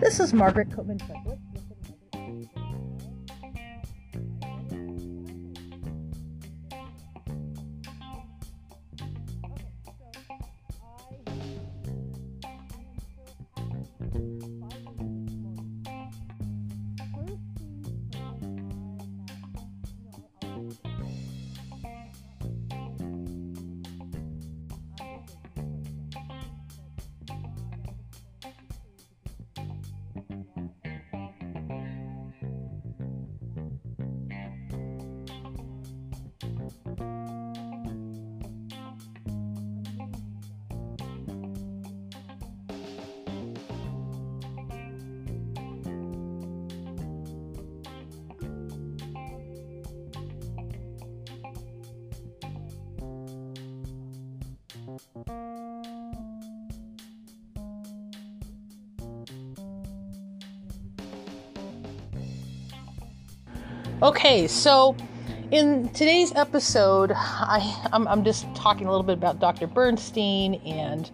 This is Margaret Koopman Okay, so in today's episode, I I'm, I'm, just talking a little bit about Dr. Bernstein and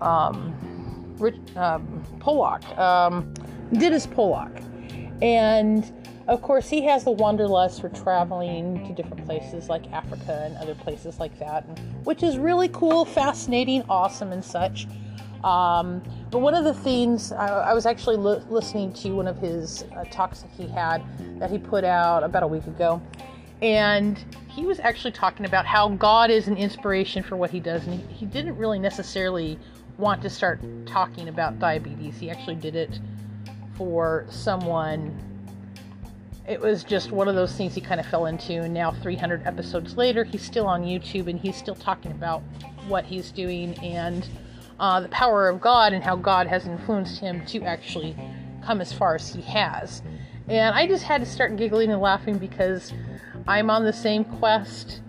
um, Rich, um, Pollock, um, Dennis Pollock, and of course he has the wanderlust for traveling to different places like Africa and other places like that, which is really cool, fascinating, awesome, and such. Um, but one of the things I, I was actually li- listening to one of his uh, talks that he had that he put out about a week ago, and he was actually talking about how God is an inspiration for what he does, and he, he didn't really necessarily want to start talking about diabetes. He actually did it for someone. It was just one of those things he kind of fell into, and now 300 episodes later, he's still on YouTube and he's still talking about what he's doing and uh, the power of God and how God has influenced him to actually come as far as he has. And I just had to start giggling and laughing because I'm on the same quest.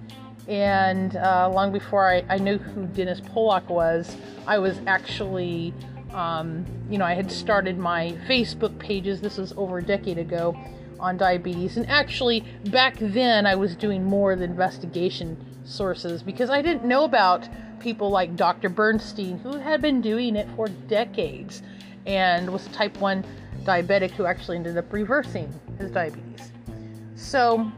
And uh, long before I, I, knew who Dennis Pollock was, I was actually, um, you know, I had started my Facebook pages. This was over a decade ago on diabetes. And actually, back then, I was doing more of the investigation sources because I didn't know about people like Dr. Bernstein, who had been doing it for decades and was type 1 diabetic who actually ended up reversing his diabetes. So,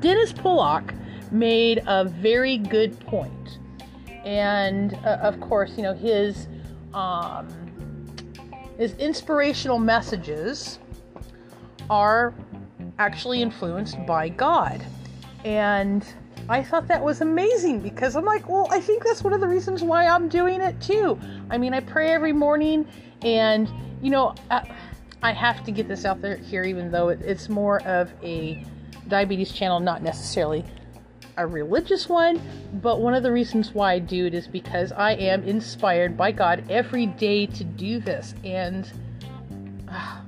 Dennis Pollock made a very good point. And uh, of course, you know, his um, his inspirational messages are actually influenced by God. And I thought that was amazing because I'm like, well, I think that's one of the reasons why I'm doing it too. I mean, I pray every morning, and you know, I, I have to get this out there here, even though it, it's more of a diabetes channel, not necessarily a religious one. But one of the reasons why I do it is because I am inspired by God every day to do this, and uh,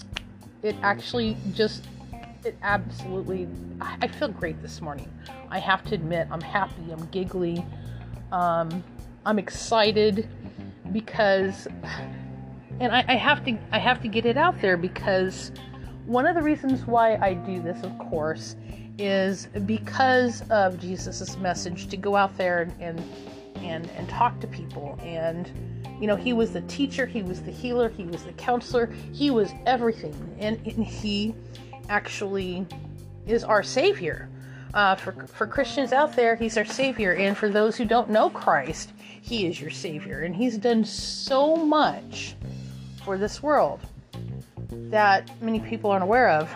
it actually just it absolutely I feel great this morning. I have to admit, I'm happy, I'm giggly, um, I'm excited because, and I, I have to I have to get it out there because one of the reasons why I do this, of course, is because of Jesus' message to go out there and, and and and talk to people and you know he was the teacher he was the healer he was the counselor he was everything and, and he actually is our Savior. Uh, for, for Christians out there, He's our Savior. And for those who don't know Christ, He is your Savior. And He's done so much for this world that many people aren't aware of.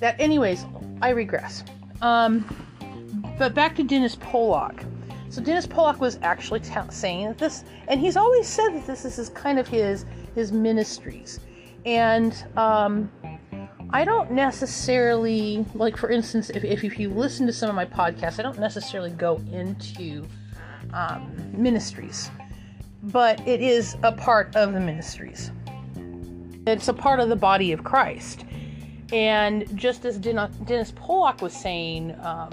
That, anyways, I regress. Um, but back to Dennis Pollock. So Dennis Pollock was actually t- saying that this, and he's always said that this is his, kind of his his ministries, and um, I don't necessarily, like for instance, if, if, if you listen to some of my podcasts, I don't necessarily go into um, ministries, but it is a part of the ministries. It's a part of the body of Christ. And just as Dennis Pollock was saying, um,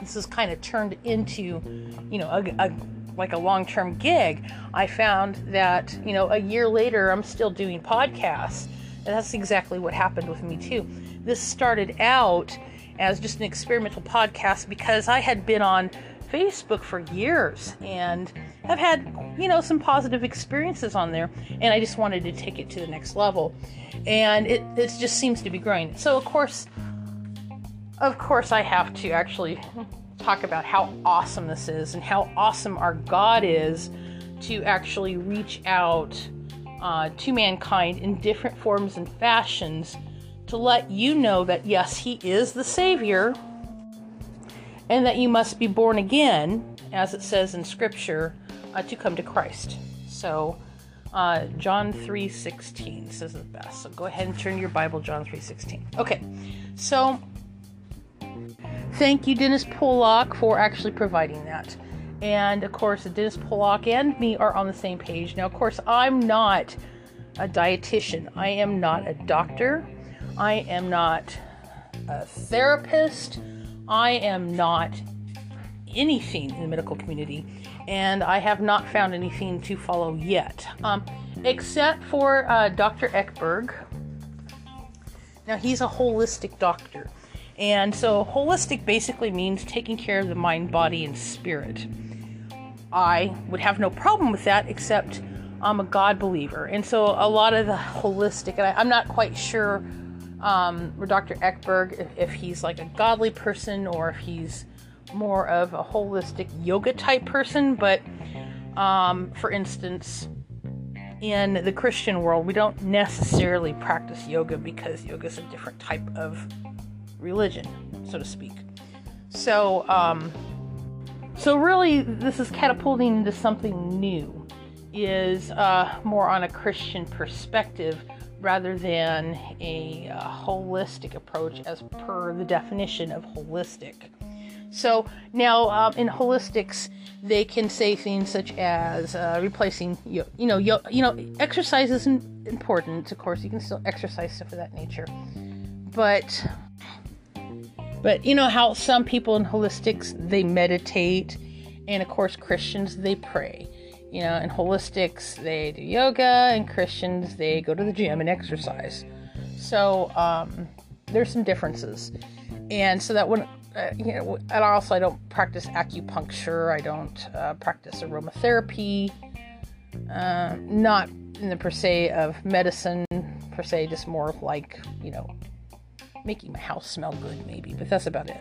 this is kind of turned into, you know, a, a like a long-term gig. I found that, you know, a year later, I'm still doing podcasts and that's exactly what happened with me too. This started out as just an experimental podcast because I had been on Facebook for years and have had, you know, some positive experiences on there. And I just wanted to take it to the next level. And it, it just seems to be growing. So, of course, of course, I have to actually talk about how awesome this is and how awesome our God is to actually reach out uh, to mankind in different forms and fashions to let you know that yes, He is the Savior and that you must be born again, as it says in Scripture, uh, to come to Christ. So, uh, John 3:16 says the best. So go ahead and turn your Bible, John 3:16. Okay, so thank you, Dennis Pollock, for actually providing that. And of course, Dennis Pollock and me are on the same page. Now, of course, I'm not a dietitian. I am not a doctor. I am not a therapist. I am not anything in the medical community, and I have not found anything to follow yet, um, except for uh, Dr. Ekberg. Now, he's a holistic doctor, and so holistic basically means taking care of the mind, body, and spirit. I would have no problem with that, except I'm a God believer, and so a lot of the holistic, and I, am not quite sure um, Dr. Ekberg, if, if he's like a godly person or if he's more of a holistic yoga type person. But um, for instance, in the Christian world, we don't necessarily practice yoga because yoga is a different type of religion, so to speak. So, um, so really, this is catapulting into something new. Is uh, more on a Christian perspective rather than a uh, holistic approach as per the definition of holistic. So now um, in holistics, they can say things such as uh, replacing, you, you know, you, you know, exercise is important. Of course, you can still exercise stuff of that nature, but but you know how some people in holistics they meditate, and of course Christians they pray you know, in holistics, they do yoga, and Christians, they go to the gym and exercise. So um, there's some differences. And so that when, uh, you know, and also I don't practice acupuncture, I don't uh, practice aromatherapy, uh, not in the per se of medicine, per se, just more like, you know, making my house smell good, maybe, but that's about it.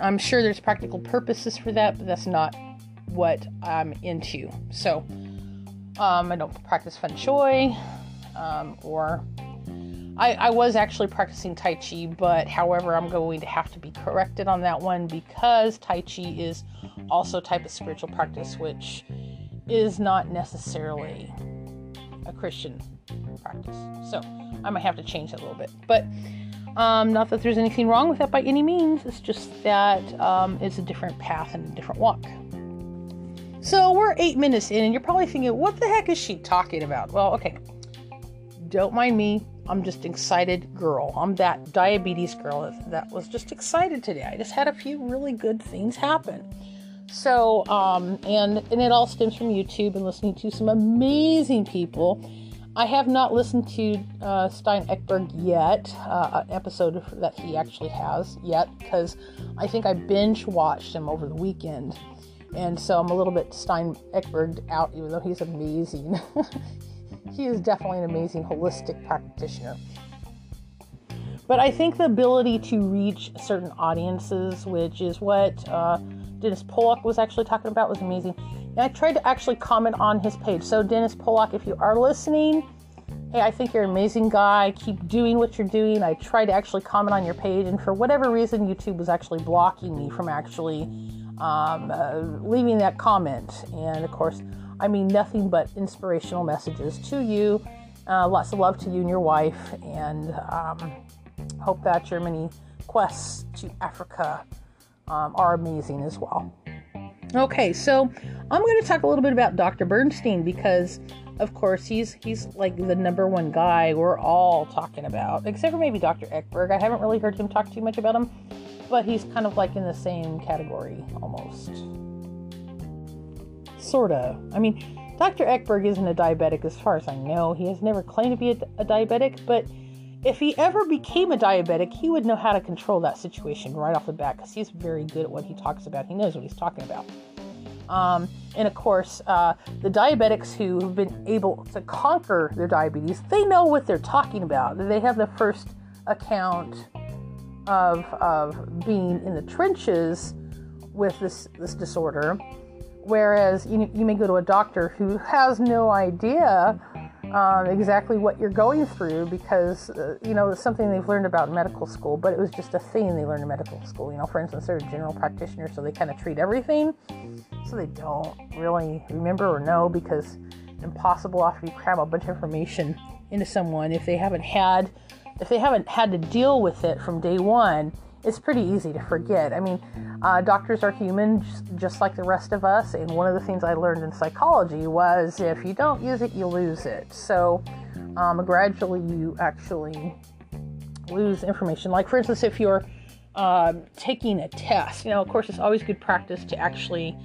I'm sure there's practical purposes for that, but that's not what I'm into. So um, I don't practice feng shui um, or I, I, was actually practicing Tai Chi, but however, I'm going to have to be corrected on that one because Tai Chi is also a type of spiritual practice, which is not necessarily a Christian practice. So I might have to change that a little bit. But um, not that there's anything wrong with that by any means, it's just that um, it's a different path and a different walk. So we're eight minutes in, and you're probably thinking, what the heck is she talking about? Well, okay. Don't mind me. I'm just excited girl. I'm that diabetes girl that was just excited today. I just had a few really good things happen. So, um, and and it all stems from YouTube and listening to some amazing people. I have not listened to uh, Stein Ekberg yet, uh, an episode that he actually has yet, because I think I binge watched him over the weekend and so I'm a little bit Stein Ekberg out, even though he's amazing. he is definitely an amazing holistic practitioner. But I think the ability to reach certain audiences, which is what uh, Dennis Pollock was actually talking about, was amazing. And I tried to actually comment on his page. So, Dennis Pollock, if you are listening, hey, I think you're an amazing guy. Keep doing what you're doing. I tried to actually comment on your page, and for whatever reason, YouTube was actually blocking me from actually um, uh, leaving that comment. And of course, I mean nothing but inspirational messages to you. Uh, lots of love to you and your wife, and um, hope that your many quests to Africa um, are amazing as well. Okay, so I'm going to talk a little bit about Dr. Bernstein because, of course, he's he's like the number one guy we're all talking about, except for maybe Dr. Ekberg. I haven't really heard him talk too much about him but he's kind of like in the same category almost. Sorta. I mean, Dr. Ekberg isn't a diabetic as far as I know. He has never claimed to be a, a diabetic, but if he ever became a diabetic, he would know how to control that situation right off the bat because he's very good at what he talks about. He knows what he's talking about. Um, and of course, uh, the diabetics who have been able to conquer their diabetes, they know what they're talking about. They have the first account of, of being in the trenches with this, this disorder. Whereas you, you may go to a doctor who has no idea um, exactly what you're going through because uh, you know it's something they've learned about medical school, but it was just a thing they learned in medical school. You know, for instance, they're a general practitioner, so they kind of treat everything, so they don't really remember or know because it's impossible after you cram a bunch of information into someone if they haven't had if they haven't had to deal with it from day one it's pretty easy to forget. I mean, uh, doctors are human just like the rest of us, and one of the things I learned in psychology was if you don't use it, you lose it. So, um, gradually, you actually lose information. Like, for instance, if you're uh, taking a test, you know, of course, it's always good practice to actually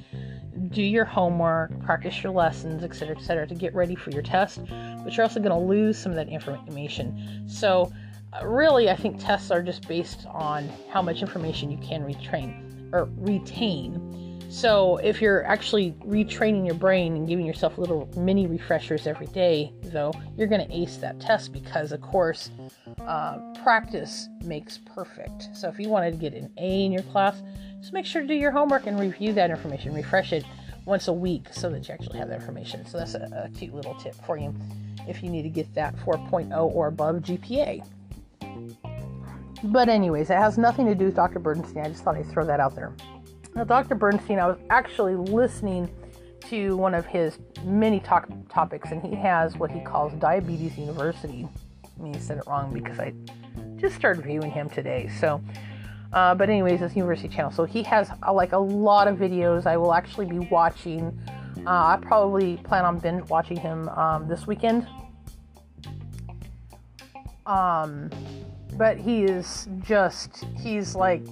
do your homework, practice your lessons, etc., etc., to get ready for your test. But you're also going to lose some of that information. So, really, I think tests are just based on how much information you can retrain or retain. So, if you're actually retraining your brain and giving yourself little mini refreshers every day, though, you're going to ace that test because, of course, uh, practice makes perfect. So, if you wanted to get an A in your class, just make sure to do your homework and review that information, refresh it once a week so that you actually have that information. So, that's a, a cute little tip for you if you need to get that 4.0 or above GPA. But, anyways, it has nothing to do with Dr. Bernstein. I just thought I'd throw that out there. Now, Dr. Bernstein, I was actually listening to one of his many talk topics, and he has what he calls Diabetes University. I mean, he said it wrong because I just started viewing him today. So, uh, but anyways, this University Channel. So he has uh, like a lot of videos. I will actually be watching. Uh, I probably plan on binge watching him um, this weekend. Um, but he is just he's like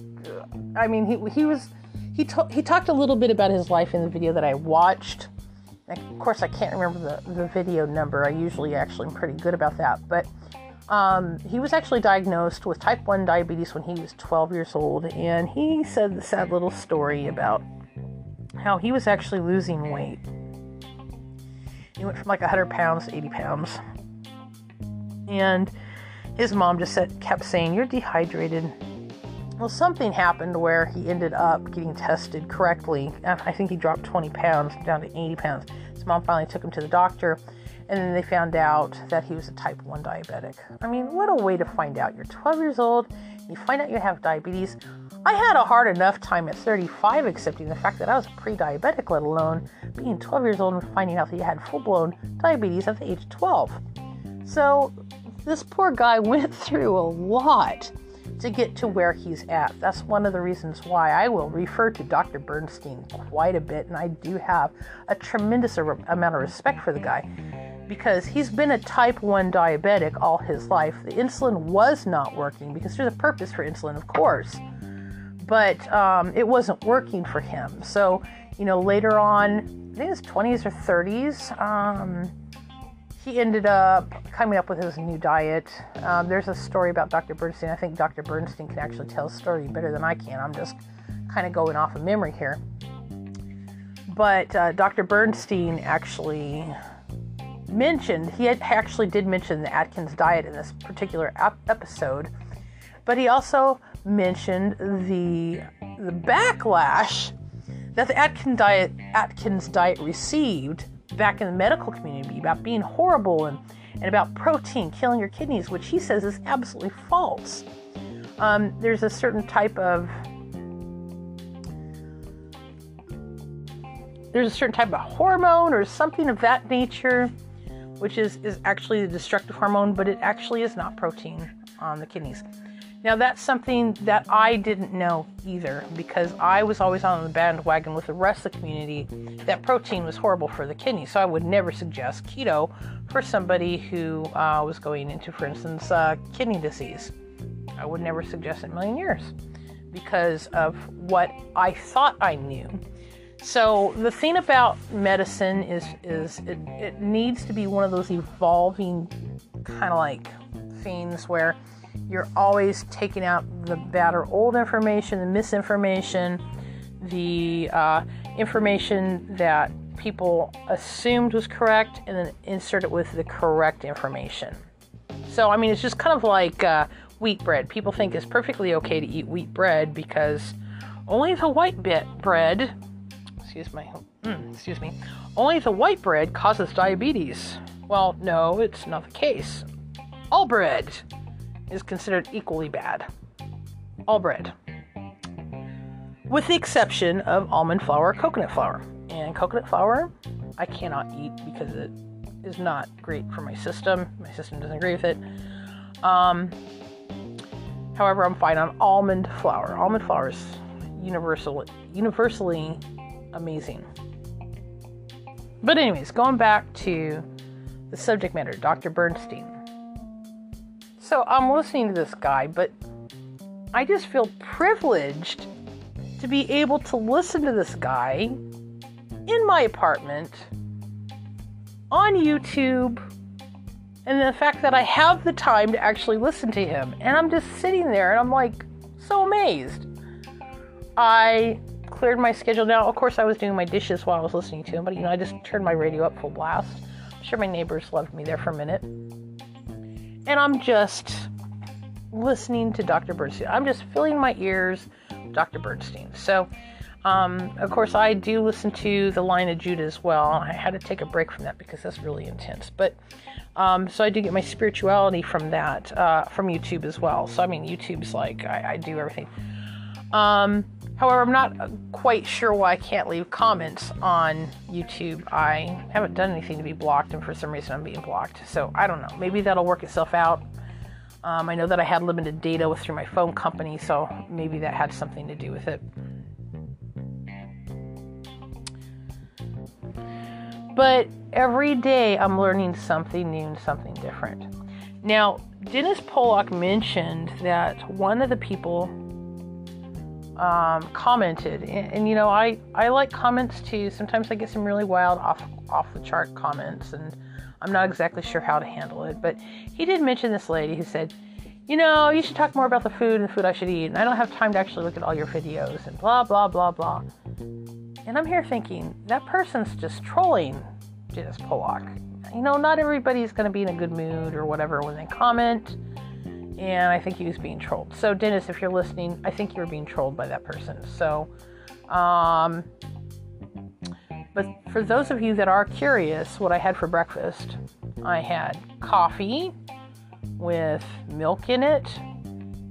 I mean he he was he to, he talked a little bit about his life in the video that I watched. Of course, I can't remember the, the video number. I usually actually am pretty good about that. But um, he was actually diagnosed with type 1 diabetes when he was 12 years old. And he said the sad little story about how he was actually losing weight. He went from like 100 pounds to 80 pounds. And his mom just said, kept saying, You're dehydrated. Well, something happened where he ended up getting tested correctly. Uh, I think he dropped 20 pounds down to 80 pounds. His mom finally took him to the doctor, and then they found out that he was a type 1 diabetic. I mean, what a way to find out. You're 12 years old, you find out you have diabetes. I had a hard enough time at 35 accepting the fact that I was pre diabetic, let alone being 12 years old and finding out that you had full blown diabetes at the age of 12. So, this poor guy went through a lot to get to where he's at. That's one of the reasons why I will refer to Dr. Bernstein quite a bit, and I do have a tremendous amount of respect for the guy because he's been a type 1 diabetic all his life. The insulin was not working because there's a purpose for insulin, of course, but um, it wasn't working for him. So, you know, later on, I think his 20s or 30s, um, he ended up coming up with his new diet. Um, there's a story about Dr. Bernstein. I think Dr. Bernstein can actually tell a story better than I can. I'm just kind of going off of memory here. But uh, Dr. Bernstein actually mentioned, he actually did mention the Atkins diet in this particular ap- episode, but he also mentioned the, the backlash that the Atkins diet, Atkins diet received back in the medical community about being horrible and, and about protein killing your kidneys, which he says is absolutely false. Um, there's a certain type of there's a certain type of hormone or something of that nature, which is, is actually the destructive hormone, but it actually is not protein on the kidneys. Now, that's something that I didn't know either because I was always on the bandwagon with the rest of the community that protein was horrible for the kidney. So I would never suggest keto for somebody who uh, was going into, for instance, uh, kidney disease. I would never suggest it a million years because of what I thought I knew. So the thing about medicine is is it, it needs to be one of those evolving kind of like things where you're always taking out the bad or old information, the misinformation, the uh, information that people assumed was correct, and then insert it with the correct information. So, I mean, it's just kind of like uh, wheat bread. People think it's perfectly okay to eat wheat bread because only the white bit bread, excuse me, mm, excuse me, only the white bread causes diabetes. Well, no, it's not the case. All bread is considered equally bad. All bread. With the exception of almond flour, coconut flour. And coconut flour, I cannot eat because it is not great for my system. My system doesn't agree with it. Um, however, I'm fine on almond flour. Almond flour is universal, universally amazing. But, anyways, going back to the subject matter, Dr. Bernstein. So I'm listening to this guy, but I just feel privileged to be able to listen to this guy in my apartment on YouTube and the fact that I have the time to actually listen to him. And I'm just sitting there and I'm like so amazed. I cleared my schedule now. Of course, I was doing my dishes while I was listening to him, but you know, I just turned my radio up full blast. I'm sure my neighbors loved me there for a minute and I'm just listening to Dr. Bernstein. I'm just filling my ears Dr. Bernstein. So, um, of course, I do listen to the Lion of Judah as well. I had to take a break from that because that's really intense. But um, so I do get my spirituality from that, uh, from YouTube as well. So I mean, YouTube's like I, I do everything. Um, However, I'm not quite sure why I can't leave comments on YouTube. I haven't done anything to be blocked, and for some reason I'm being blocked. So I don't know. Maybe that'll work itself out. Um, I know that I had limited data through my phone company, so maybe that had something to do with it. But every day I'm learning something new and something different. Now, Dennis Pollock mentioned that one of the people um, commented, and, and, you know, I I like comments too. Sometimes I get some really wild off off the chart comments, and I'm not exactly sure how to handle it. But he did mention this lady who said, you know, you should talk more about the food and food I should eat, and I don't have time to actually look at all your videos, and blah blah blah blah. And I'm here thinking that person's just trolling Dennis Pollock. You know, not everybody's going to be in a good mood or whatever when they comment and I think he was being trolled. So, Dennis, if you're listening, I think you were being trolled by that person. So, um, but for those of you that are curious, what I had for breakfast, I had coffee with milk in it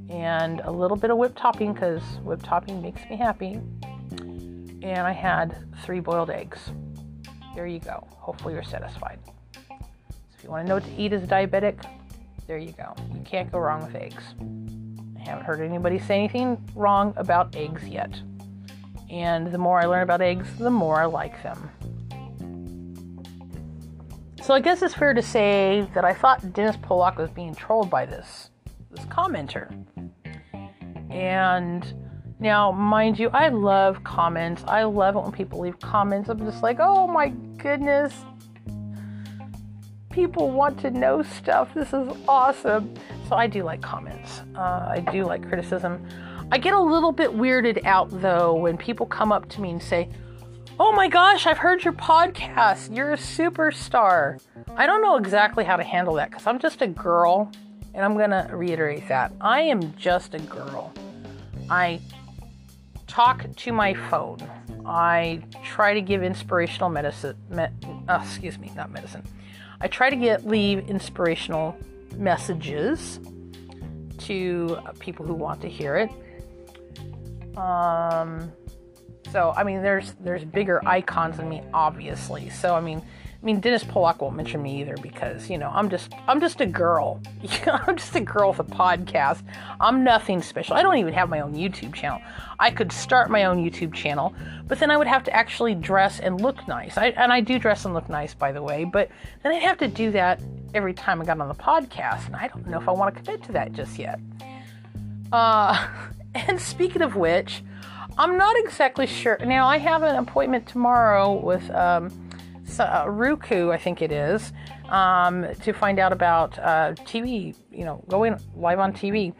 and a little bit of whipped topping because whipped topping makes me happy. And I had three boiled eggs. There you go. Hopefully, you're satisfied. So, if you want to know what to eat as a diabetic, there you go. You can't go wrong with eggs. I haven't heard anybody say anything wrong about eggs yet. And the more I learn about eggs, the more I like them. So I guess it's fair to say that I thought Dennis Pollock was being trolled by this this commenter. And now, mind you, I love comments. I love it when people leave comments. I'm just like, oh my goodness, people want to know stuff. This is awesome. So I do like comments. Uh, I do like criticism. I get a little bit weirded out though when people come up to me and say, Oh my gosh, I've heard your podcast. You're a superstar. I don't know exactly how to handle that because I'm just a girl, and I'm going to reiterate that. I am just a girl. I talk to my phone. I try to give inspirational medicine, me, uh, excuse me, not medicine, I try to get leave inspirational messages to people who want to hear it. Um, so I mean, there's there's bigger icons than me, obviously. So I mean, I mean, Dennis Pollock won't mention me either because you know I'm just I'm just a girl. I'm just a girl with a podcast. I'm nothing special. I don't even have my own YouTube channel. I could start my own YouTube channel, but then I would have to actually dress and look nice. I, and I do dress and look nice, by the way. But then I'd have to do that every time I got on the podcast, and I don't know if I want to commit to that just yet. Uh, and speaking of which, I'm not exactly sure. Now I have an appointment tomorrow with. Um, uh, Roku, I think it is, um, to find out about uh, TV, you know, going live on TV.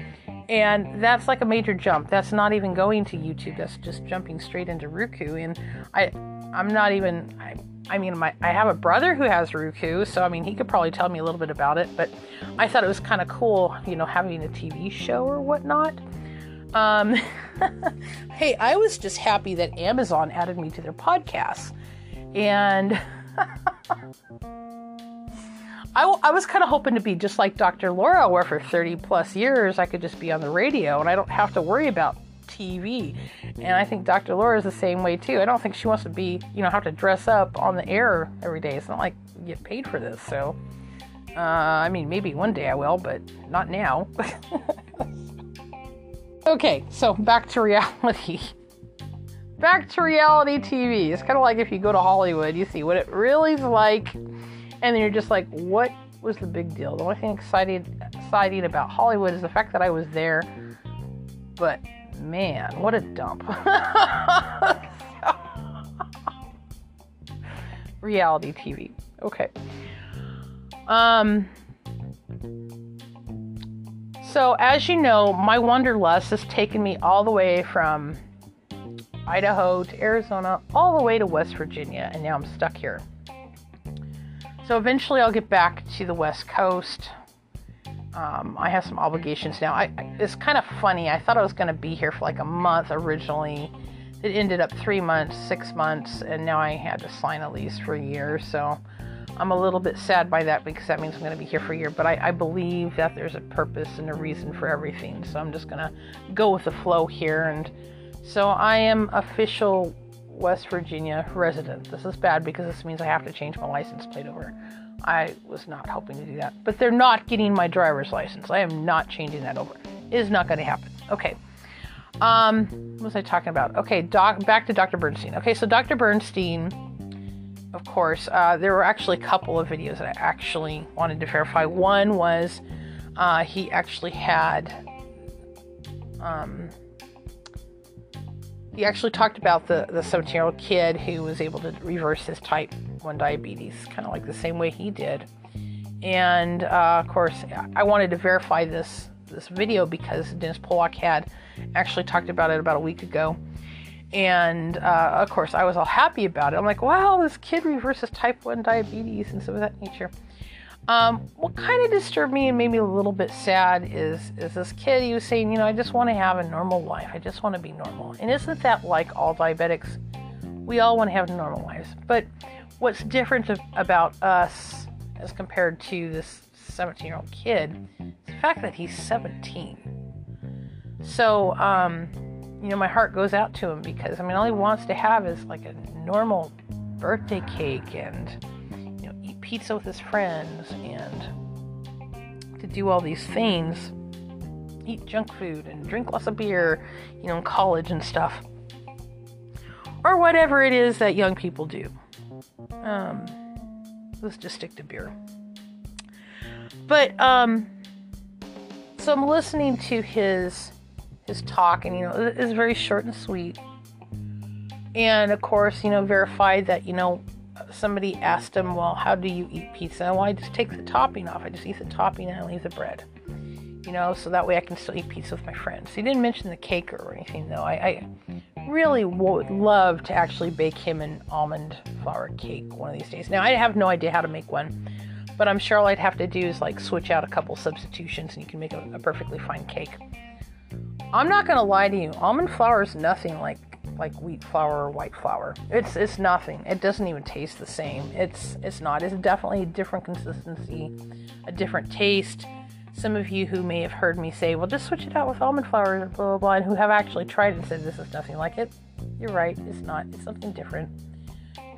And that's like a major jump. That's not even going to YouTube. That's just jumping straight into Roku. And I, I'm not even. I, I mean, my I have a brother who has Roku, so I mean, he could probably tell me a little bit about it. But I thought it was kind of cool, you know, having a TV show or whatnot. Um, hey, I was just happy that Amazon added me to their podcast, and I, I was kind of hoping to be just like Dr. Laura, where for 30 plus years I could just be on the radio and I don't have to worry about TV. And I think Dr. Laura is the same way too. I don't think she wants to be, you know, have to dress up on the air every day. It's not like you get paid for this. So, uh, I mean, maybe one day I will, but not now. okay, so back to reality. Back to reality TV. It's kind of like if you go to Hollywood, you see what it really is like and then you're just like, what was the big deal? The only thing exciting exciting about Hollywood is the fact that I was there. But man, what a dump. Reality TV. Okay. Um so as you know, my wanderlust has taken me all the way from Idaho to Arizona, all the way to West Virginia, and now I'm stuck here. So eventually I'll get back to the West Coast. Um, I have some obligations now. I, it's kind of funny. I thought I was going to be here for like a month originally. It ended up three months, six months, and now I had to sign a lease for a year. So I'm a little bit sad by that because that means I'm going to be here for a year. But I, I believe that there's a purpose and a reason for everything. So I'm just going to go with the flow here. And so I am official West Virginia resident. This is bad because this means I have to change my license plate over. I was not hoping to do that. But they're not getting my driver's license. I am not changing that over. It is not going to happen. Okay. Um, what was I talking about? Okay, doc, back to Dr. Bernstein. Okay, so Dr. Bernstein, of course, uh, there were actually a couple of videos that I actually wanted to verify. One was uh, he actually had um, he actually talked about the, the 17 year old kid who was able to reverse his type 1 diabetes, kind of like the same way he did. And uh, of course, I wanted to verify this this video because Dennis Pollock had actually talked about it about a week ago. And uh, of course, I was all happy about it. I'm like, wow, this kid reverses type 1 diabetes and some of that nature. Um, what kind of disturbed me and made me a little bit sad is is this kid. He was saying, you know, I just want to have a normal life. I just want to be normal. And isn't that like all diabetics? We all want to have normal lives. But what's different about us as compared to this 17 year old kid is the fact that he's 17. So, um, you know, my heart goes out to him because I mean, all he wants to have is like a normal birthday cake and pizza with his friends and to do all these things, eat junk food and drink lots of beer, you know, in college and stuff. Or whatever it is that young people do. Um, let's just stick to beer. But um, so I'm listening to his his talk, and you know, it's very short and sweet. And of course, you know, verified that you know somebody asked him, Well, how do you eat pizza? Well, I just take the topping off. I just eat the topping and I leave the bread. You know, so that way I can still eat pizza with my friends. He didn't mention the cake or anything, though. I, I really would love to actually bake him an almond flour cake one of these days. Now, I have no idea how to make one, but I'm sure all I'd have to do is like switch out a couple substitutions and you can make a, a perfectly fine cake. I'm not going to lie to you, almond flour is nothing like like wheat flour or white flour. It's it's nothing. It doesn't even taste the same. It's it's not. It's definitely a different consistency, a different taste. Some of you who may have heard me say, "Well, just switch it out with almond flour," blah blah blah, and who have actually tried and said this is nothing like it. You're right. It's not. It's something different.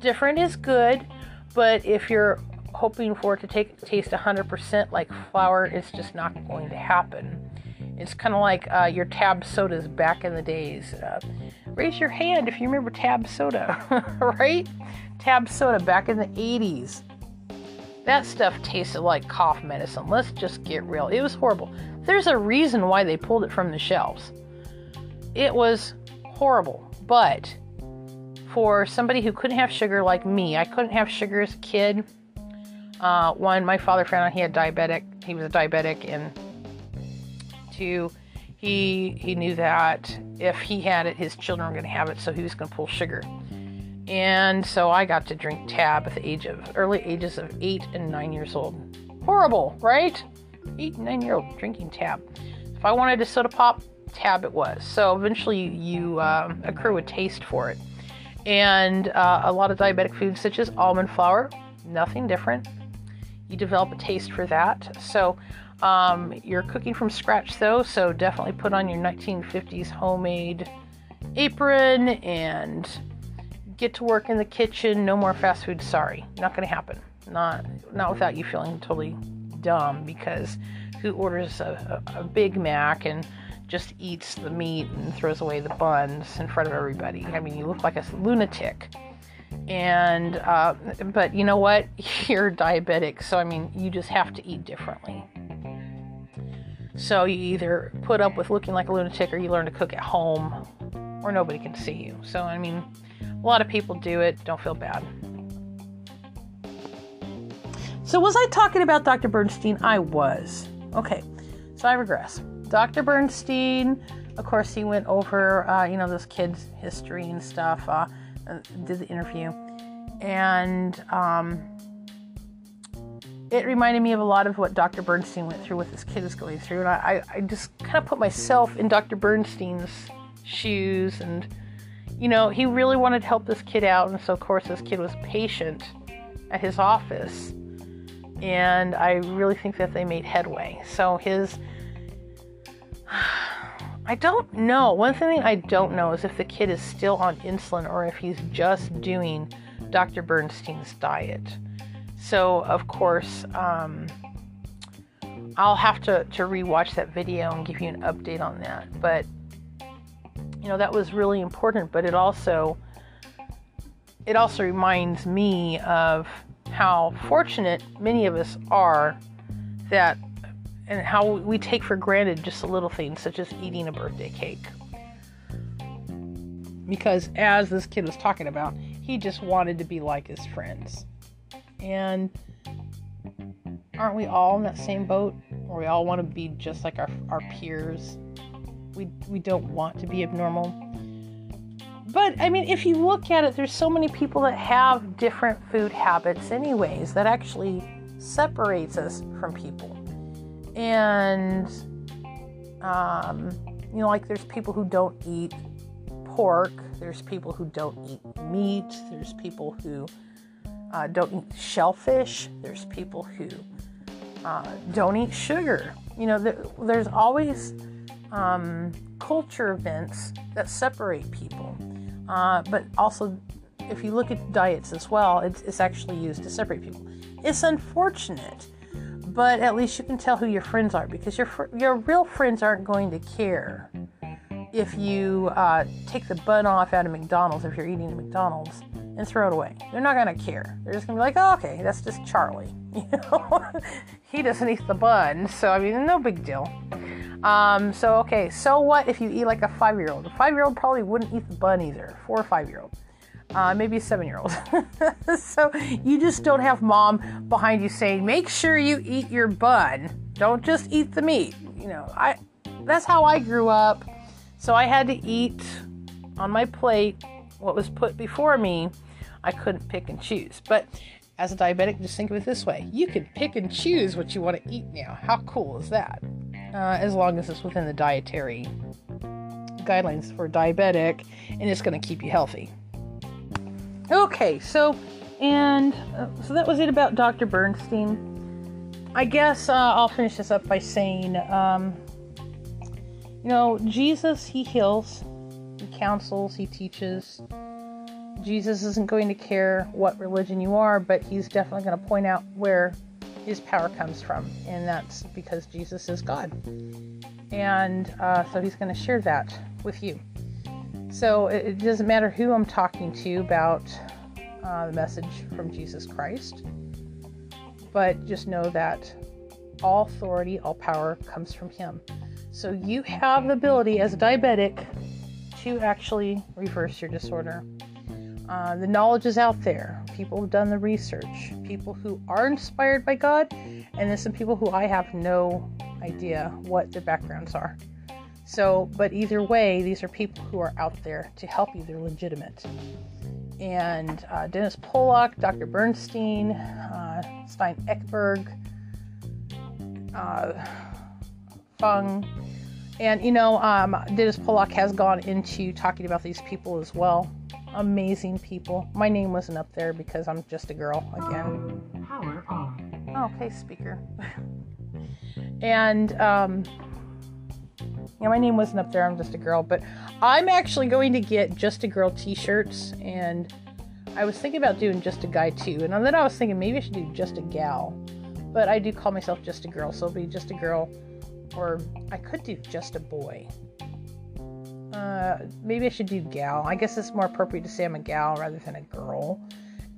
Different is good, but if you're hoping for it to take taste 100% like flour, it's just not going to happen. It's kind of like uh, your tab sodas back in the days. Uh, raise your hand if you remember Tab Soda, right? Tab Soda back in the 80s. That stuff tasted like cough medicine. Let's just get real. It was horrible. There's a reason why they pulled it from the shelves. It was horrible, but for somebody who couldn't have sugar like me. I couldn't have sugar as a kid. Uh, one, my father found out he had diabetic. He was a diabetic, and two, he he knew that if he had it, his children were going to have it, so he was going to pull sugar. And so I got to drink tab at the age of early ages of eight and nine years old. Horrible, right? Eight and nine year old drinking tab. If I wanted a soda pop, tab it was. So eventually you uh, accrue a taste for it. And uh, a lot of diabetic foods, such as almond flour, nothing different. You develop a taste for that. So um, you're cooking from scratch though, so definitely put on your 1950s homemade apron and get to work in the kitchen. No more fast food. Sorry, not going to happen. Not not without you feeling totally dumb because who orders a, a, a Big Mac and just eats the meat and throws away the buns in front of everybody? I mean, you look like a lunatic. And uh, but you know what? You're diabetic, so I mean, you just have to eat differently. So you either put up with looking like a lunatic or you learn to cook at home or nobody can see you. So, I mean, a lot of people do it. Don't feel bad. So, was I talking about Dr. Bernstein? I was. Okay, so I regress. Dr. Bernstein, of course, he went over, uh, you know, this kid's history and stuff, uh, did the interview. And, um, it reminded me of a lot of what Dr. Bernstein went through, what this kid is going through. And I, I just kind of put myself in Dr. Bernstein's shoes. And, you know, he really wanted to help this kid out. And so, of course, this kid was patient at his office. And I really think that they made headway. So, his. I don't know. One thing I don't know is if the kid is still on insulin or if he's just doing Dr. Bernstein's diet. So, of course, um, I'll have to, to rewatch that video and give you an update on that. But, you know, that was really important, but it also it also reminds me of how fortunate many of us are that and how we take for granted just a little things such as eating a birthday cake. Because as this kid was talking about, he just wanted to be like his friends. And aren't we all in that same boat where we all want to be just like our, our peers? We, we don't want to be abnormal. But I mean, if you look at it, there's so many people that have different food habits, anyways, that actually separates us from people. And, um, you know, like there's people who don't eat pork, there's people who don't eat meat, there's people who uh, don't eat shellfish. There's people who uh, don't eat sugar. You know, there, there's always um, culture events that separate people. Uh, but also, if you look at diets as well, it's, it's actually used to separate people. It's unfortunate, but at least you can tell who your friends are because your fr- your real friends aren't going to care if you uh, take the bun off out of McDonald's if you're eating at McDonald's and throw it away. They're not gonna care. They're just gonna be like, oh, okay, that's just Charlie. You know, he doesn't eat the bun, so I mean, no big deal. Um, so okay, so what if you eat like a five-year-old? A five-year-old probably wouldn't eat the bun either. Four or five-year-old. Uh, maybe a seven-year-old. so you just don't have mom behind you saying, "Make sure you eat your bun. Don't just eat the meat." You know, I. That's how I grew up. So I had to eat on my plate what was put before me I couldn't pick and choose. But as a diabetic, just think of it this way you can pick and choose what you want to eat now. How cool is that? Uh, as long as it's within the dietary guidelines for diabetic and it's going to keep you healthy. Okay, so and uh, so that was it about Dr. Bernstein. I guess uh, I'll finish this up by saying, um, you know, Jesus, he heals, he counsels, he teaches, Jesus isn't going to care what religion you are, but he's definitely going to point out where his power comes from, and that's because Jesus is God. And uh, so he's going to share that with you. So it, it, doesn't matter who I'm talking to about uh, the message from Jesus Christ, but just know that all authority, all power comes from him. So you have the ability as a diabetic to actually reverse your disorder. Uh, the knowledge is out there. People have done the research. People who are inspired by God, and then some people who I have no idea what their backgrounds are. So, but either way, these are people who are out there to help you. They're legitimate. And uh, Dennis Pollock, Dr. Bernstein, uh, Stein Ekberg, uh, Fung, and you know, um, Dennis Pollock has gone into talking about these people as well. Amazing people. My name wasn't up there because I'm just a girl again. Power on. Oh, okay, speaker. and um, yeah, my name wasn't up there. I'm just a girl, but I'm actually going to get just a girl T-shirts, and I was thinking about doing just a guy too. And then I was thinking maybe I should do just a gal, but I do call myself just a girl, so it'll be just a girl, or I could do just a boy. Uh, maybe I should do gal. I guess it's more appropriate to say I'm a gal rather than a girl,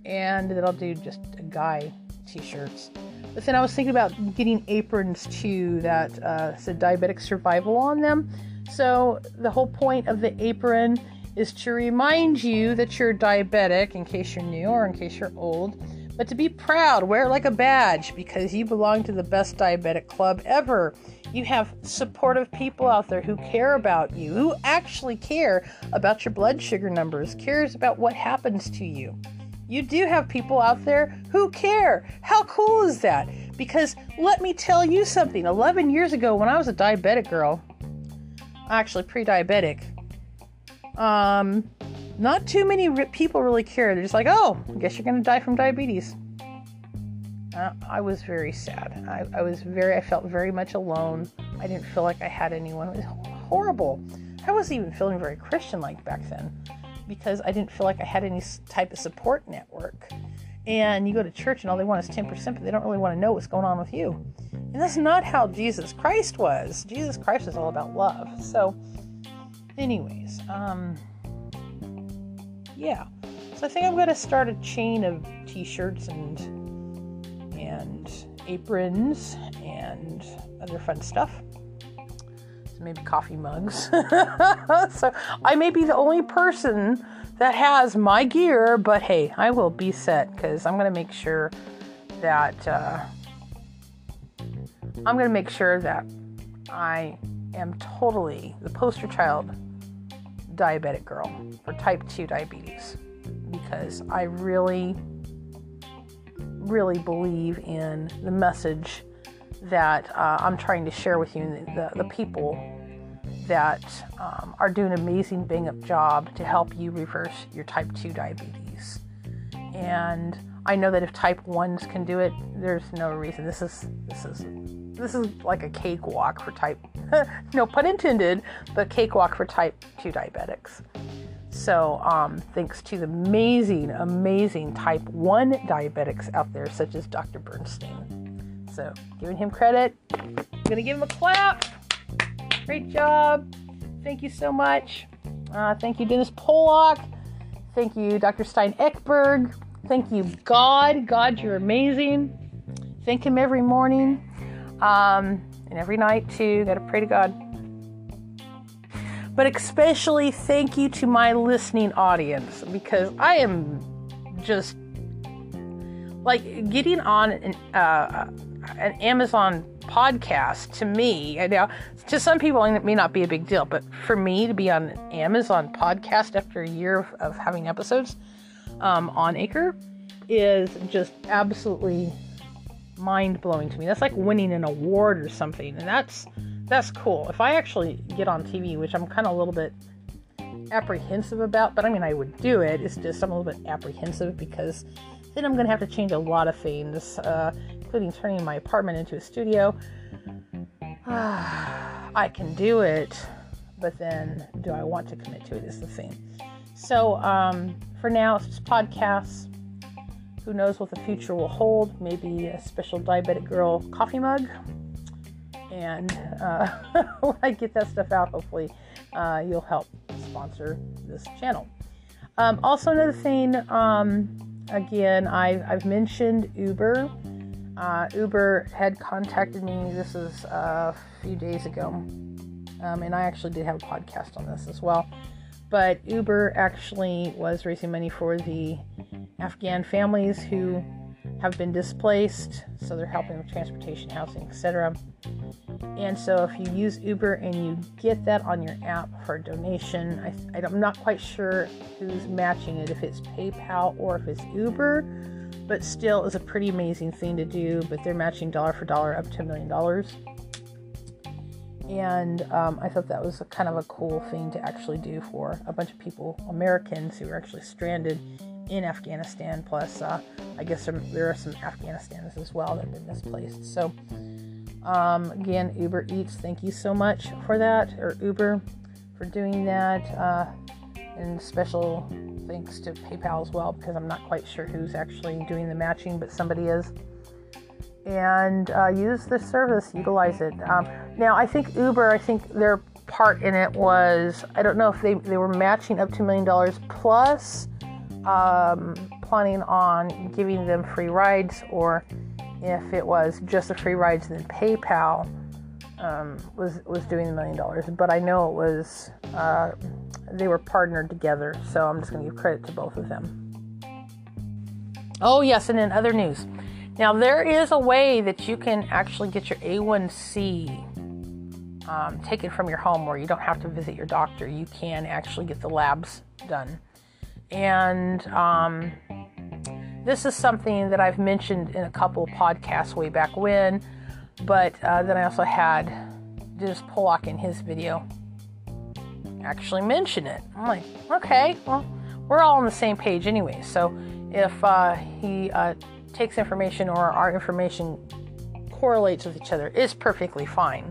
and then I'll do just a guy T-shirts. But then I was thinking about getting aprons too that uh, said diabetic survival on them. So the whole point of the apron is to remind you that you're diabetic in case you're new or in case you're old, but to be proud, wear it like a badge because you belong to the best diabetic club ever. You have supportive people out there who care about you, who actually care about your blood sugar numbers, cares about what happens to you you do have people out there who care. How cool is that? Because let me tell you something 11 years ago, when I was a diabetic girl, actually pre diabetic, um, not too many people really care. They're just like, oh, I guess you're going to die from diabetes. Uh, I was very sad. I, I was very, I felt very much alone. I didn't feel like I had anyone. It was horrible. I wasn't even feeling very Christian like back then because I didn't feel like I had any type of support network. And you go to church and all they want is 10%, but they don't really want to know what's going on with you. And that's not how Jesus Christ was. Jesus Christ is all about love. So, anyways, um, yeah. So I think I'm to start a chain of t-shirts and and aprons and other fun stuff So maybe coffee mugs. so I may be the only person that has my gear, but hey, I will be set because I'm to make sure that uh, I'm to make sure that I am totally the poster child diabetic girl for type 2 diabetes because I really, really believe in the message that uh, I'm trying to share with you, the, the people that um, are doing an amazing bang up job to help you reverse your type 2 diabetes. And I know that if type 1s can do it, there's no reason. This is this is this is like a cakewalk for type no pun intended, but cakewalk for type 2 diabetics. So, um, thanks to the amazing, amazing type 1 diabetics out there, such as Dr. Bernstein. So, giving him credit. I'm gonna give him a clap. Great job. Thank you so much. Uh, thank you, Dennis Pollock. Thank you, Dr. Stein Ekberg. Thank you, God. God, you're amazing. Thank Him every morning um, and every night, too. Got to pray to God. But especially thank you to my listening audience because I am just like getting on an, uh, an Amazon podcast to me, know, to some people it may not be a big deal, but for me to be on an Amazon podcast after a year of, of having episodes um, on Anchor is just absolutely mind blowing to me. That's like winning an award or something, and that's that's cool. If I actually get on TV, which I'm kind of a little bit apprehensive about, but I mean I would do it. It's just I'm a little bit apprehensive because then I'm gonna have to change a lot of things. Uh, including turning my apartment into a studio. I can do it, but then do I want to commit to it is the thing. So um, for now, it's just podcasts. Who knows what the future will hold? Maybe a special diabetic girl coffee mug. And uh, when I get that stuff out, hopefully uh, you'll help sponsor this channel. Um, also, another thing, um, again, I've, I've mentioned Uber uh, Uber had contacted me. This is a few days ago, um, and I actually did have a podcast on this as well. But Uber actually was raising money for the Afghan families who have been displaced, so they're helping with transportation, housing, etc. And so if you use Uber and you get that on your app for a donation, I, am not quite sure who's matching it, if it's PayPal or if it's Uber, but still is a pretty amazing thing to do. But they're matching dollar for dollar up to a million dollars. And um, I thought that was kind of a cool thing to actually do for a bunch of people, Americans who are actually stranded in Afghanistan. Plus, uh, I guess there, there are some Afghanistanis as well that have been displaced. So, um, again, Uber Eats, thank you so much for that, or Uber for doing that. Uh, and special thanks to PayPal as well, because I'm not quite sure who's actually doing the matching, but somebody is. And uh, use the service, utilize it. Um, now, I think Uber, I think their part in it was I don't know if they, they were matching up to million dollars plus um, planning on giving them free rides or if it was just the free rides then PayPal um, was was doing the million dollars. But I know it was uh, they were partnered together, so I'm just going to give credit to both of them. Oh yes, and in other news, now there is a way that you can actually get your A1C um, taken from your home, where you don't have to visit your doctor. You can actually get the labs done, and um, this is something that I've mentioned in a couple podcasts way back when, but uh, then I also had Dennis Pollock in his video actually mention it. I'm like, okay, well, we're all on the same page anyway. So if uh, he uh, takes information or our information correlates with each other, is perfectly fine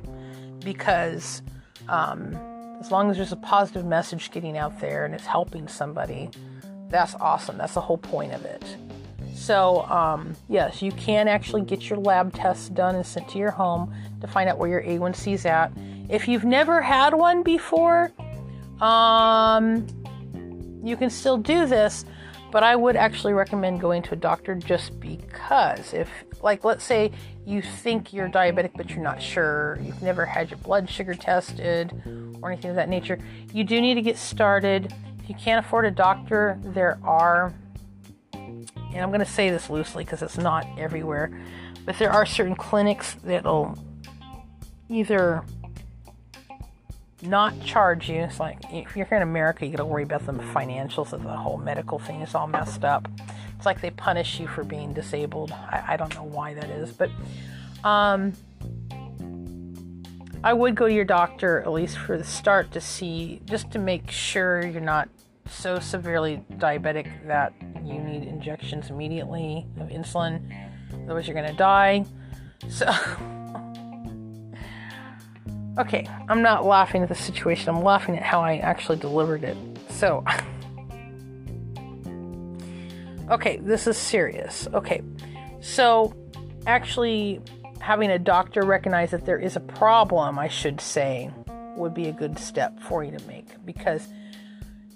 because um, as long as there's a positive message getting out there and it's helping somebody, that's awesome. That's the whole point of it. So, um, yes, you can actually get your lab tests done and sent to your home to find out where your A1C is at. If you've never had one before, um, you can still do this, but I would actually recommend going to a doctor just because if, like, let's say you think you're diabetic but you're not sure, you've never had your blood sugar tested or anything of that nature, you do need to get started. If you can't afford a doctor, there are and I'm going to say this loosely because it's not everywhere, but there are certain clinics that'll either not charge you. It's like if you're here in America, you got to worry about the financials of the whole medical thing. It's all messed up. It's like they punish you for being disabled. I, I don't know why that is, but um, I would go to your doctor at least for the start to see, just to make sure you're not so severely diabetic that you need injections immediately of insulin, otherwise, you're gonna die. So, okay, I'm not laughing at the situation, I'm laughing at how I actually delivered it. So, okay, this is serious. Okay, so actually having a doctor recognize that there is a problem, I should say, would be a good step for you to make because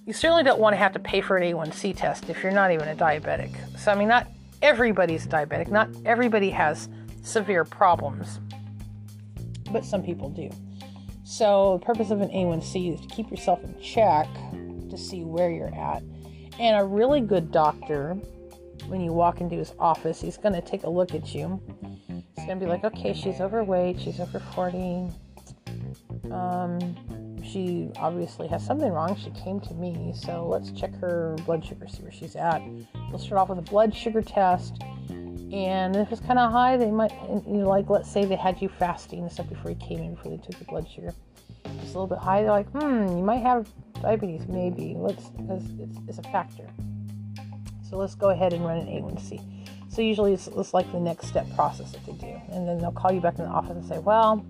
you certainly don't want to have to pay for an A1C test if you're not even a diabetic. So, I mean, not everybody's diabetic, not everybody has severe problems, but some people do. So, the purpose of an A1C is to keep yourself in check to see where you're at. And a really good doctor, when you walk into his office, he's going to take a look at you. He's going to be like, okay, she's overweight, she's over 40. Um, she obviously has something wrong. She came to me, so let's check her blood sugar, see where she's at. We'll start off with a blood sugar test. And if it's kind of high, they might, you know, like let's say they had you fasting and stuff before you came in, before they took the blood sugar. It's a little bit high, they're like, hmm, you might have diabetes, maybe. Let's, because it's, it's a factor. So let's go ahead and run an A1C. So usually it's, it's like the next step process that they do. And then they'll call you back in the office and say, well,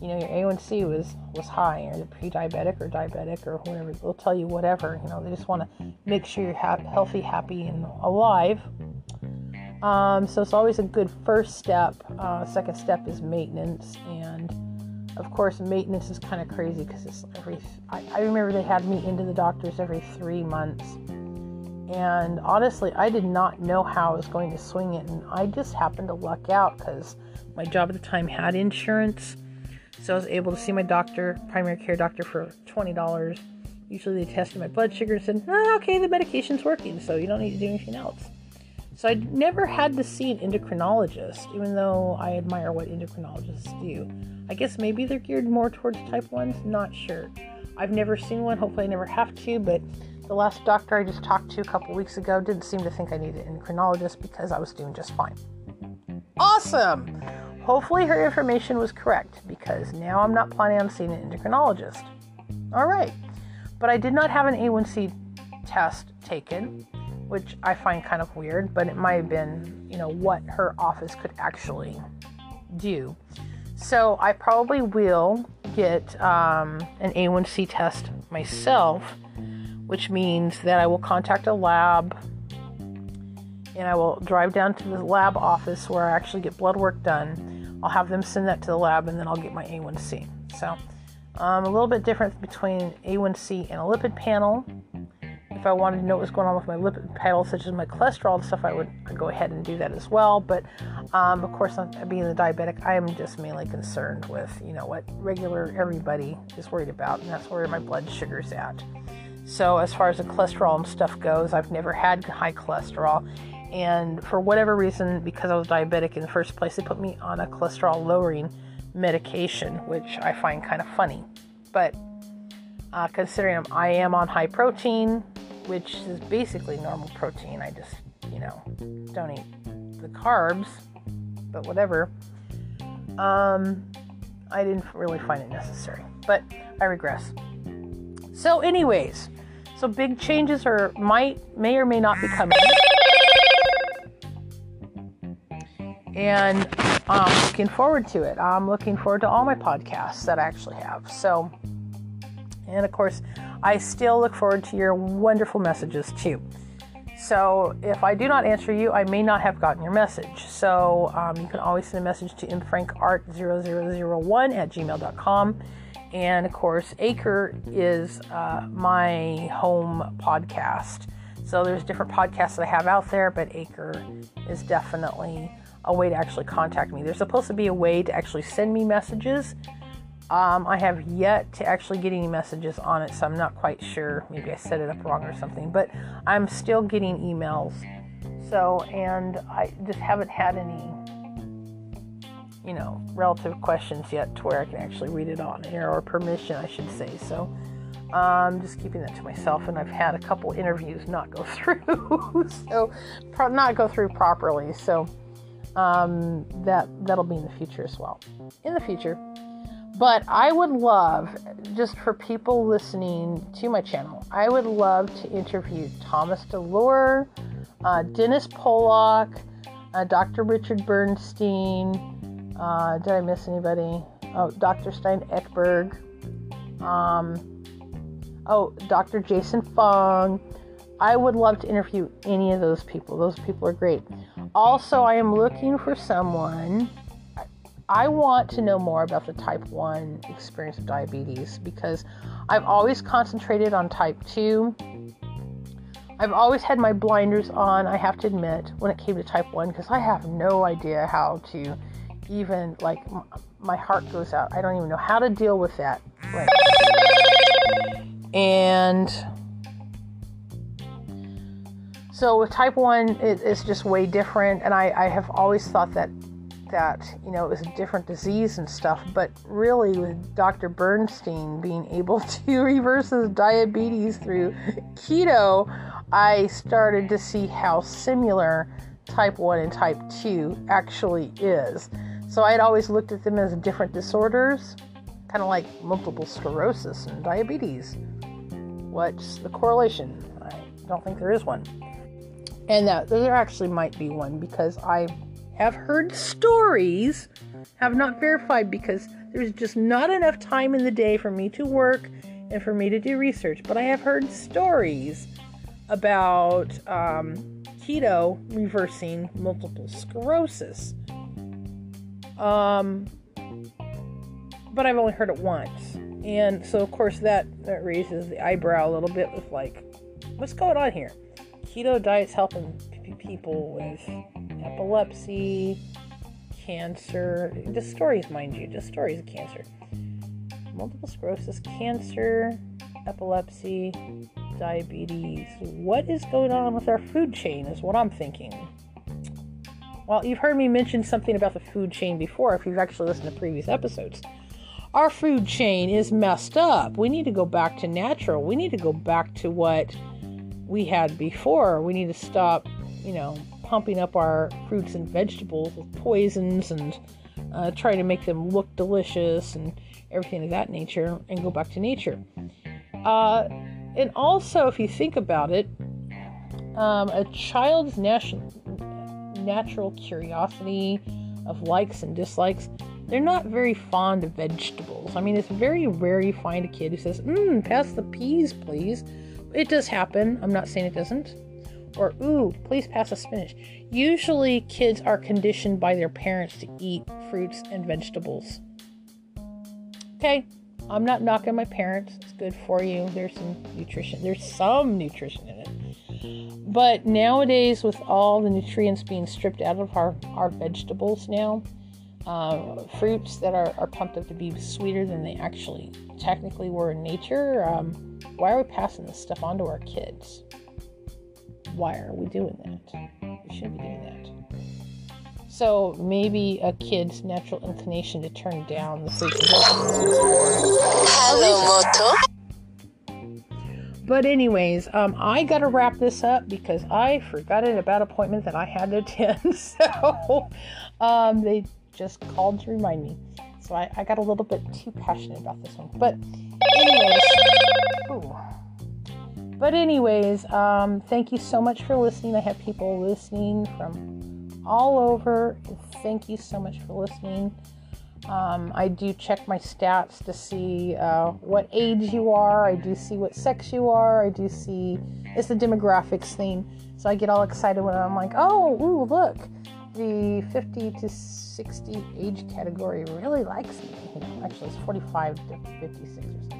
you know your A1C was was high, or you're pre-diabetic or diabetic or whatever. They'll tell you whatever. You know, they just want to make sure you're ha- healthy, happy, and alive. Um, so it's always a good first step. Uh, second step is maintenance, and of course, maintenance is kind of crazy because it's every. I, I remember they had me into the doctors every three months, and honestly, I did not know how I was going to swing it, and I just happened to luck out because my job at the time had insurance so I was able to see my doctor, primary care doctor, for $20 Usually they tested my blood sugar and said, oh, okay, the medication's working, so you don't need to do anything else. So I never had to see an endocrinologist, even though I admire what endocrinologists do. I guess maybe they're geared more towards type 1s, not sure. I've never seen one, hopefully I never have to, but the last doctor I just talked to a couple weeks ago didn't seem to think I needed an endocrinologist because I was doing just fine. Awesome! Hopefully her information was correct because now I'm not planning on seeing an endocrinologist. All right. But I did not have an A1C test taken which I find kind of weird, but it might have been, you know, what her office could actually do. So I probably will get um, an A1C test myself, which means that I will contact a lab and I will drive down to the lab office where I actually get blood work done. I'll have them send that to the lab and then I'll get my A1C. So um, a little bit different between A1C and a lipid panel if I wanted to know what was going on with my lipid panel, such as my cholesterol and stuff, I would go ahead and do that as well. But um, of course, being a diabetic, I am just mainly concerned with you know what regular everybody is worried about, and that's where my blood sugar's at. So as far as the cholesterol and stuff goes, I've never had high cholesterol. And for whatever reason, because I was diabetic in the first place, they put me on a cholesterol lowering medication, which I find kind of funny. But uh, considering I am on high protein, which is basically normal protein. I just, you know, don't eat the carbs, but whatever. Um, I didn't really find it necessary, but I regress. So, anyways, so big changes are might may or may not be coming, and I'm looking forward to it. I'm looking forward to all my podcasts that I actually have. So, and of course, I still look forward to your wonderful messages too. So if I do not answer you, I may not have gotten your message. So um, you can always send a message to mfrankart0001 at gmail.com. And of course, Anchor is uh, my home podcast. So there's different podcasts that I have out there, but Anchor is definitely a way to actually contact me. There's supposed to be a way to actually send me messages um, I have yet to actually get any messages on it, so I'm not quite sure. Maybe I set it up wrong or something, but I'm still getting emails. So, and I just haven't had any, you know, relative questions yet to where I can actually read it on air or permission, I should say. So, I'm um, just keeping that to myself, and I've had a couple interviews not go through, so pro- not go through properly. So, um, that that'll be in the future as well. In the future. But I would love, just for people listening to my channel, I would love to interview Thomas DeLauer, uh, Dennis Pollock, uh, Dr. Richard Bernstein. Uh, did I miss anybody? Oh, Dr. Stein Ekberg. Um, oh, Dr. Jason Fung. I would love to interview any of those people. Those people are great. Also, I am looking for someone I want to know more about the type 1 experience of diabetes because I've always concentrated on type 2. I've always had my blinders on, I have to admit, when it came to type 1 because I have no idea how to even, like, my heart goes out. I don't even know how to deal with that. Right. And so with type 1, it, it's just way different. And I, I have always thought that that you know it was a different disease and stuff but really with dr bernstein being able to reverse his diabetes through keto i started to see how similar type 1 and type 2 actually is. So i had always looked at them as different disorders kind of like multiple sclerosis and diabetes. What's the correlation? I don't think there is one. And that there actually might be one because i have heard stories, have not verified because there's just not enough time in the day for me to work and for me to do research. But I have heard stories about um, keto reversing multiple sclerosis. Um, but I've only heard it once. And so, of course, that, that raises the eyebrow a little bit with like, what's going on here? Keto diet's helping people with epilepsy, cancer, just stories, mind you, just stories of cancer, multiple sclerosis, cancer, epilepsy, diabetes. What is going on with our food chain, is what I'm thinking. Well, you've heard me mention something about the food chain before if you've actually listened to previous episodes. Our food chain is messed up. We need to go back to natural. We need to go back to what we had before. We need to stop, you know, pumping up our fruits and vegetables with poisons and uh, trying to make them look delicious and everything of that nature and go back to nature. Uh, and also, if you think about it, um, a child's natural natural curiosity of likes and dislikes, they're not very fond of vegetables. I mean, it's very rare you find a kid who says, Mmm, pass the peas, please. It does happen. I'm not saying it doesn't. Or, Ooh, please pass the spinach. Usually, kids are conditioned by their parents to eat fruits and vegetables. Okay, I'm not knocking my parents. It's good for you. There's some nutrition. There's some nutrition in it. But nowadays, with all the nutrients being stripped out of our, our vegetables now, uh, fruits that are, are pumped up to be sweeter than they actually technically were in nature, um, why are we passing this stuff on to our kids? Why are we doing that? We shouldn't be doing that. So maybe a kid's natural inclination to turn down the fruits. Hello, Moto. But anyways, um, I got to wrap this up because I forgot an about appointment that I had to attend. So um, they just called to remind me. So I, I, got a little bit too passionate about this one. But anyways, ooh. But anyways, um, thank you so much for listening. I have people listening from all over. Thank you so much for listening. Um, I do check my stats to see uh, what age you are. I do see what sex you are. I do see it's the demographics thing. So I get all excited when I'm like, oh, ooh, look, the 50 to 60 age category really likes me. You know, actually, it's 45 to 56 or something.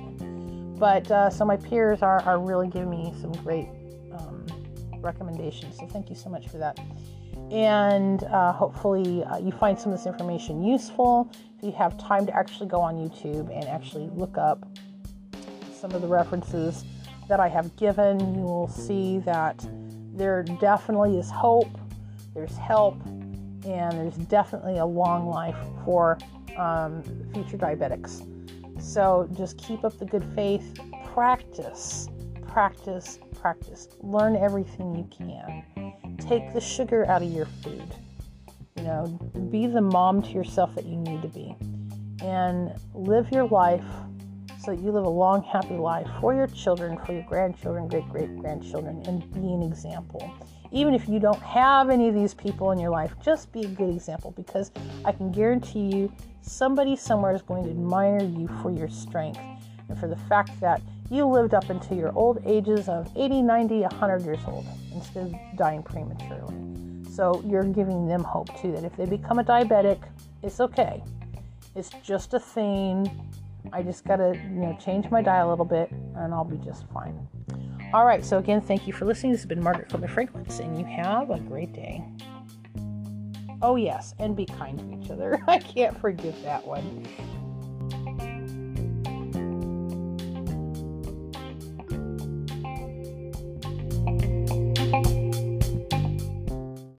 But uh, so my peers are, are really giving me some great um, recommendations. So thank you so much for that and uh, hopefully uh, you find some of this information useful. If you have time to actually go on YouTube and actually look up some of the references that I have given, you will see that there definitely is hope, there's help, and there's definitely a long life for um, future diabetics. So just keep up the good faith, practice, practice, practice. Learn everything you can take the sugar out of your food. You know, be the mom to yourself that you need to be. And live your life so that you live a long, happy life for your children, for your grandchildren, great great grandchildren, and be an example. Even if you don't have any of these people in your life, just be a good example because I can guarantee you somebody somewhere is going to admire you for your strength and for the fact that you lived up until your old ages of 80, 90, 100 years old instead of dying prematurely. So you're giving them hope too that if they become a diabetic, it's okay. It's just a thing. I just got to, you know, change my diet a little bit and I'll be just fine. All right, so again, thank you for listening. This has been Margaret Fleming Fragrance, and you have a great day. Oh, yes, and be kind to each other. I can't forget that one.